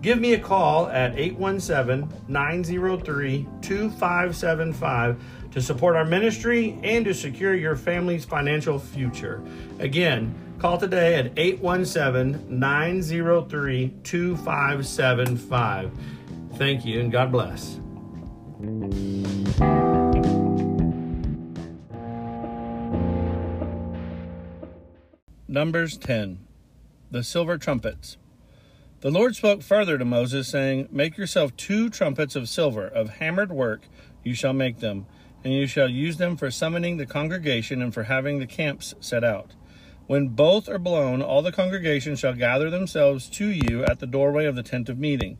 Give me a call at 817 903 2575 to support our ministry and to secure your family's financial future. Again, call today at 817 903 2575. Thank you and God bless. Numbers 10 The Silver Trumpets. The Lord spoke further to Moses, saying, Make yourself two trumpets of silver, of hammered work you shall make them, and you shall use them for summoning the congregation and for having the camps set out. When both are blown, all the congregation shall gather themselves to you at the doorway of the tent of meeting.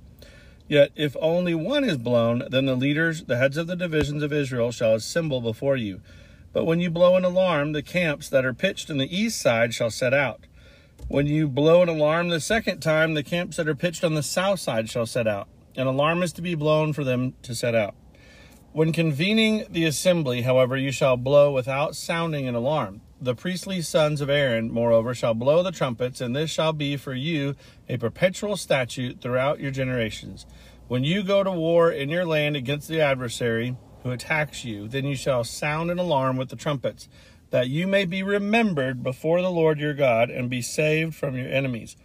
Yet if only one is blown, then the leaders, the heads of the divisions of Israel, shall assemble before you. But when you blow an alarm, the camps that are pitched on the east side shall set out. When you blow an alarm the second time, the camps that are pitched on the south side shall set out. An alarm is to be blown for them to set out. When convening the assembly, however, you shall blow without sounding an alarm. The priestly sons of Aaron, moreover, shall blow the trumpets, and this shall be for you a perpetual statute throughout your generations. When you go to war in your land against the adversary who attacks you, then you shall sound an alarm with the trumpets that you may be remembered before the Lord your God and be saved from your enemies.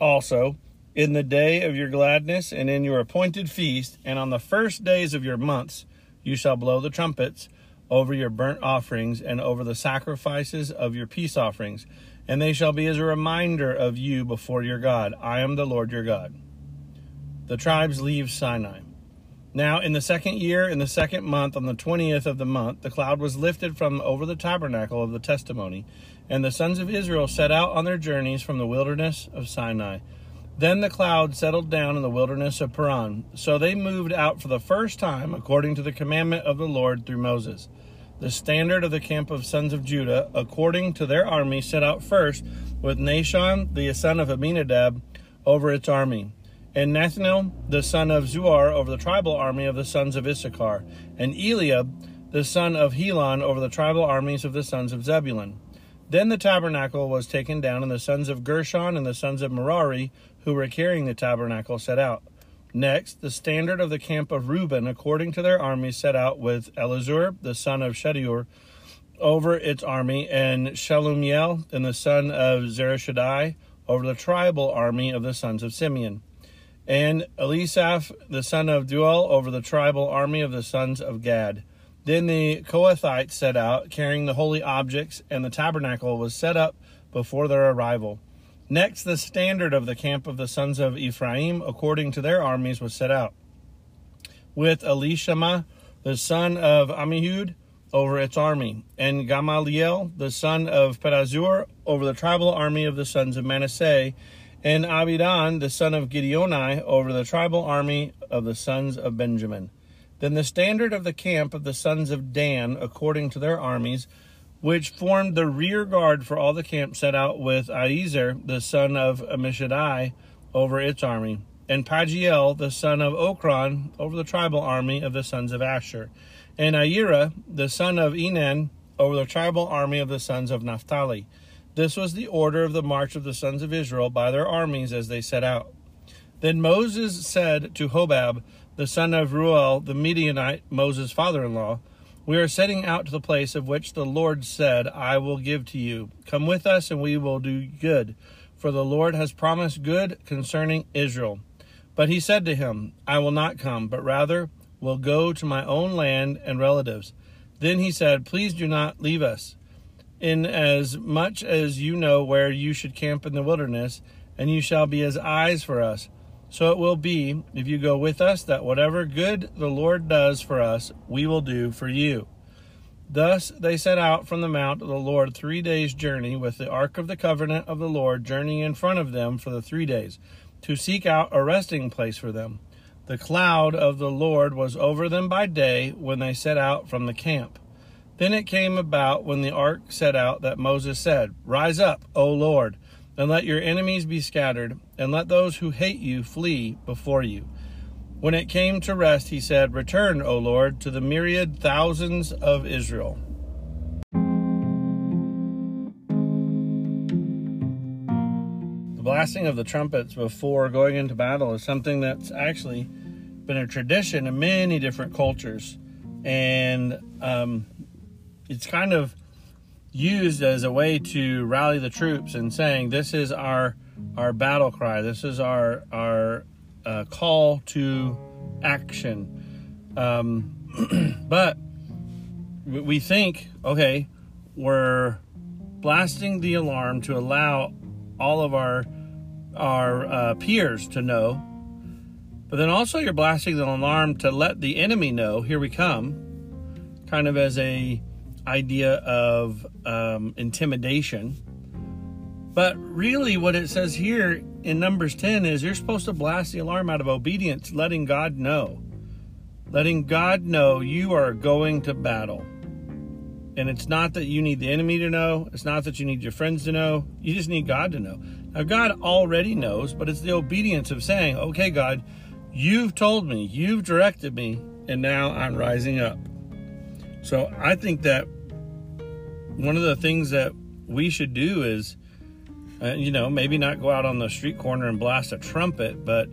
Also, in the day of your gladness and in your appointed feast, and on the first days of your months, you shall blow the trumpets over your burnt offerings and over the sacrifices of your peace offerings, and they shall be as a reminder of you before your God. I am the Lord your God. The tribes leave Sinai. Now, in the second year, in the second month, on the twentieth of the month, the cloud was lifted from over the tabernacle of the testimony, and the sons of Israel set out on their journeys from the wilderness of Sinai. Then the cloud settled down in the wilderness of Paran. So they moved out for the first time, according to the commandment of the Lord through Moses. The standard of the camp of sons of Judah, according to their army, set out first, with Nahshon, the son of Amminadab, over its army and Nethanel, the son of Zuar, over the tribal army of the sons of Issachar, and Eliab, the son of Helon, over the tribal armies of the sons of Zebulun. Then the tabernacle was taken down, and the sons of Gershon and the sons of Merari, who were carrying the tabernacle, set out. Next, the standard of the camp of Reuben, according to their armies, set out with Elizur, the son of Shedeur, over its army, and Shelumiel, and the son of Zurishaddai, over the tribal army of the sons of Simeon and Eliasaph the son of Deuel over the tribal army of the sons of Gad. Then the Kohathites set out, carrying the holy objects, and the tabernacle was set up before their arrival. Next, the standard of the camp of the sons of Ephraim, according to their armies, was set out, with Elishama the son of Amihud over its army, and Gamaliel the son of Pedahzur over the tribal army of the sons of Manasseh, and Abidan, the son of Gideoni, over the tribal army of the sons of Benjamin. Then the standard of the camp of the sons of Dan, according to their armies, which formed the rear guard for all the camp, set out with Ahiezer, the son of Ammishaddai, over its army, and Pagiel, the son of Ocran, over the tribal army of the sons of Asher, and Ahira, the son of Enan, over the tribal army of the sons of Naphtali. This was the order of the march of the sons of Israel by their armies as they set out. Then Moses said to Hobab, the son of Reuel, the Midianite, Moses' father in law, We are setting out to the place of which the Lord said, I will give to you. Come with us, and we will do good, for the Lord has promised good concerning Israel. But he said to him, I will not come, but rather will go to my own land and relatives. Then he said, Please do not leave us, in as much as you know where you should camp in the wilderness, and you shall be as eyes for us. So it will be, if you go with us, that whatever good the Lord does for us, we will do for you. Thus they set out from the mount of the Lord three days' journey, with the ark of the covenant of the Lord journeying in front of them for the three days, to seek out a resting place for them. The cloud of the Lord was over them by day when they set out from the camp. Then it came about when the ark set out that Moses said, Rise up, O Lord, and let your enemies be scattered, and let those who hate you flee before you. When it came to rest, he said, Return, O Lord, to the myriad thousands of Israel. The blasting of the trumpets before going into battle is something that's actually been a tradition in many different cultures. And um, it's kind of used as a way to rally the troops and saying, This is our our battle cry. This is our our uh, call to action. Um, but we think, okay, we're blasting the alarm to allow all of our our uh, peers to know, but then also you're blasting the alarm to let the enemy know, here we come, kind of as a idea of um, intimidation but really, what it says here in Numbers 10 is you're supposed to blast the alarm out of obedience, letting God know. Letting God know you are going to battle. And it's not that you need the enemy to know, it's not that you need your friends to know, you just need God to know. Now, God already knows, but it's the obedience of saying, okay, God, you've told me, you've directed me, and now I'm rising up. So I think that one of the things that we should do is uh, you know, maybe not go out on the street corner and blast a trumpet, but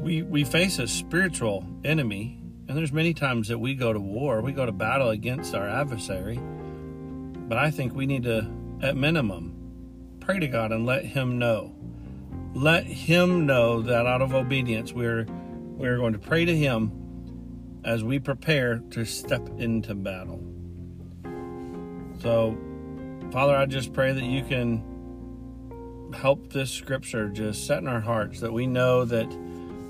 we we face a spiritual enemy, and there's many times that we go to war, we go to battle against our adversary. But I think we need to, at minimum, pray to God and let Him know. Let Him know that out of obedience, we're we're going to pray to Him as we prepare to step into battle. So, Father, I just pray that you can help this scripture just set in our hearts that we know that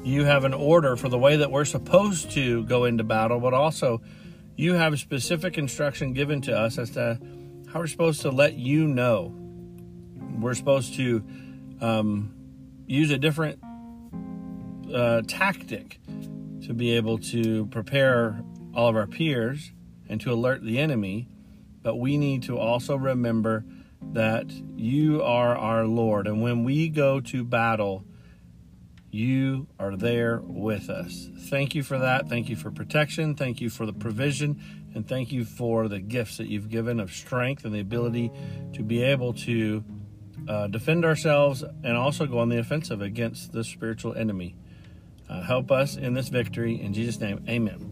you have an order for the way that we're supposed to go into battle, but also you have specific instruction given to us as to how we're supposed to let you know. We're supposed to um, use a different uh, tactic to be able to prepare all of our peers and to alert the enemy, but we need to also remember that you are our Lord. And when we go to battle, you are there with us. Thank you for that. Thank you for protection. Thank you for the provision. And thank you for the gifts that you've given of strength and the ability to be able to uh, defend ourselves and also go on the offensive against the spiritual enemy. Uh, help us in this victory. In Jesus' name, amen.